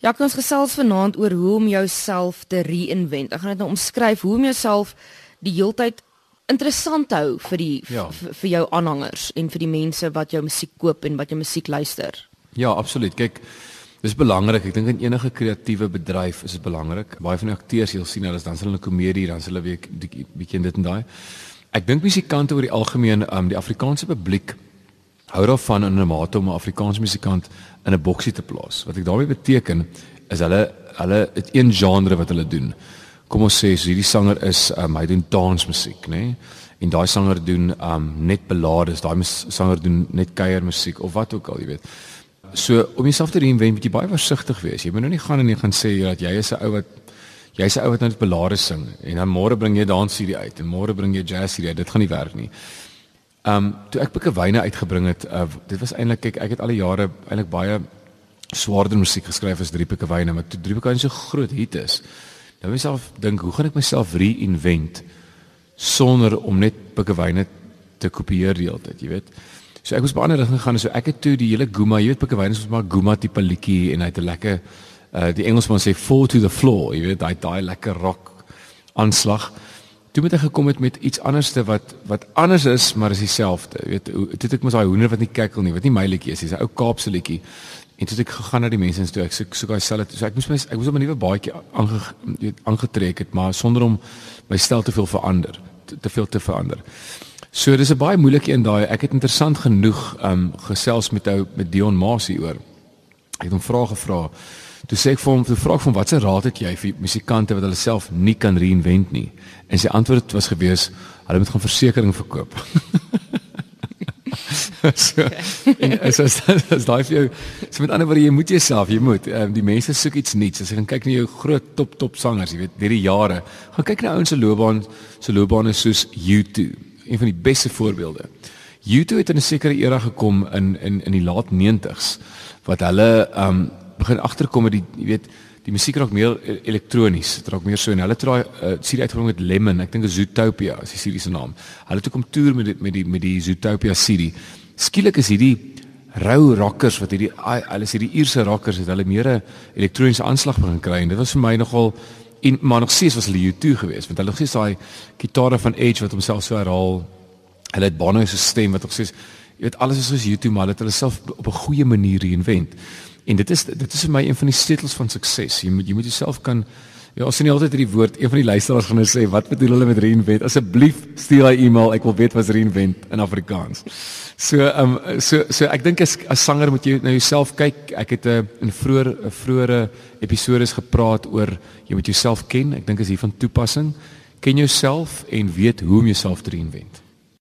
Ja, ons gesels vanaand oor hoe om jouself te reinvent. Ek gaan dit nou omskryf hoe om jouself die heeltyd interessant hou vir die ja. vir jou aanhangers en vir die mense wat jou musiek koop en wat jou musiek luister. Ja, absoluut. Kyk, dis belangrik. Ek dink in enige kreatiewe bedryf is dit belangrik. Baie van die akteurs, jy sien hulle dan hulle 'n komedie, dan hulle weer bietjie dit en daai. Ek dink musikante oor die algemeen, um, die Afrikaanse publiek hou daarvan in 'n mate om 'n Afrikaanse musikant in 'n boksie te plaas. Wat ek daarmee beteken is hulle hulle het een genre wat hulle doen. Kom ons sê so hierdie sanger is um, hy doen dansmusiek, nê? Nee? En daai sanger doen um net ballades, daai sanger doen net kuiermusiek of wat ook al, jy weet. So om jouself te reinvent, moet jy baie versigtig wees. Jy moet nou nie gaan en jy gaan sê dat jy is 'n ou wat jy's 'n ou wat net ballades sing en dan môre bring jy dans hierdie uit en môre bring jy jazz hierdie uit. Dit gaan nie werk nie. Ehm um, toe ek Pikke Wyne uitgebring het, uh, dit was eintlik ek ek het al die jare eintlik baie swaarder musiek geskryf as Drie Pikke Wyne, maar toe Drie Wyne so groot hit is. Nou myself dink, hoe gaan ek myself reinvent sonder om net Pikke Wyne te kopieer die hele tyd, jy weet? So ek was baie anders gegaan, so ek het toe die hele Guma, jy weet Pikke Wyne is maar Guma tipe liedjie en hy het 'n lekker uh die Engelsman sê fall to the floor, jy weet, daai daai lekker rock aanslag toe moet hy gekom het met iets anderste wat wat anders is maar is dieselfde. Jy weet toe het ek mos daai hoender wat nie kekkel nie wat nie my liedjie is dis 'n ou Kaapse liedjie. En toe het ek gegaan na die mense en toe ek soek soek daai selfde so ek moes my ek moes op 'n nuwe baadjie aange aangetrek het maar sonder om my stel te veel verander te, te veel te verander. So dis 'n baie moeilike een daai. Ek het interessant genoeg um gesels met ou met Dion Masie oor. Ek het hom vrae gevra Toe sê ek vir hom, toe vra ek van watse raad het jy vir musikante wat hulle self nie kan reinvent nie? En sy antwoord was gewees, hulle moet gaan versekerings verkoop. so, en so as as daai vir jou, so met ander woorde jy moet jouself, jy moet, um, die mense soek iets nuuts. As jy gaan kyk na jou groot top top sangers, jy weet, deur die jare, gaan kyk na ouens se loopbaan, se loopbane soos U2, een van die beste voorbeelde. U2 het in 'n sekere era gekom in in in die laat 90s wat hulle um begin agterkom met die jy weet die musiek raak meer e-, elektronies. Dit raak meer so en hulle traai uh, serie uitgebring met Lemon. Ek dink is Zootopia is die serie se naam. Hulle toe kom toer met die, met die met die Zootopia serie. Skielik is hierdie rou rockers wat hierdie hulle is hierdie Ierse rockers het hulle meer 'n elektroniese aanslag begin kry. En dit was vir my nogal en maar nog steeds was hulle U2 geweest want hulle gesê daai gitare van Edge wat homself so herhaal. Hulle het Bono se stem wat nog steeds jy weet alles is soos U2 maar hulle het hulle self op 'n goeie manier reinvent En dit is dit is vir my een van die sleutels van sukses. Jy moet jy moet jouself kan ja, ons sien altyd hierdie woord. Een van die luisteraars gaan nou sê, "Wat bedoel hulle met reinvent?" Asseblief stuur daai e-mail. Ek wil weet wat reinvent in Afrikaans. So, ehm um, so so ek dink as as sanger moet jy na jouself kyk. Ek het 'n uh, in vroeër vroeëre episodes gepraat oor jy moet jouself ken. Ek dink is hier van toepassing. Ken jouself en weet hoe om jouself te reinvent.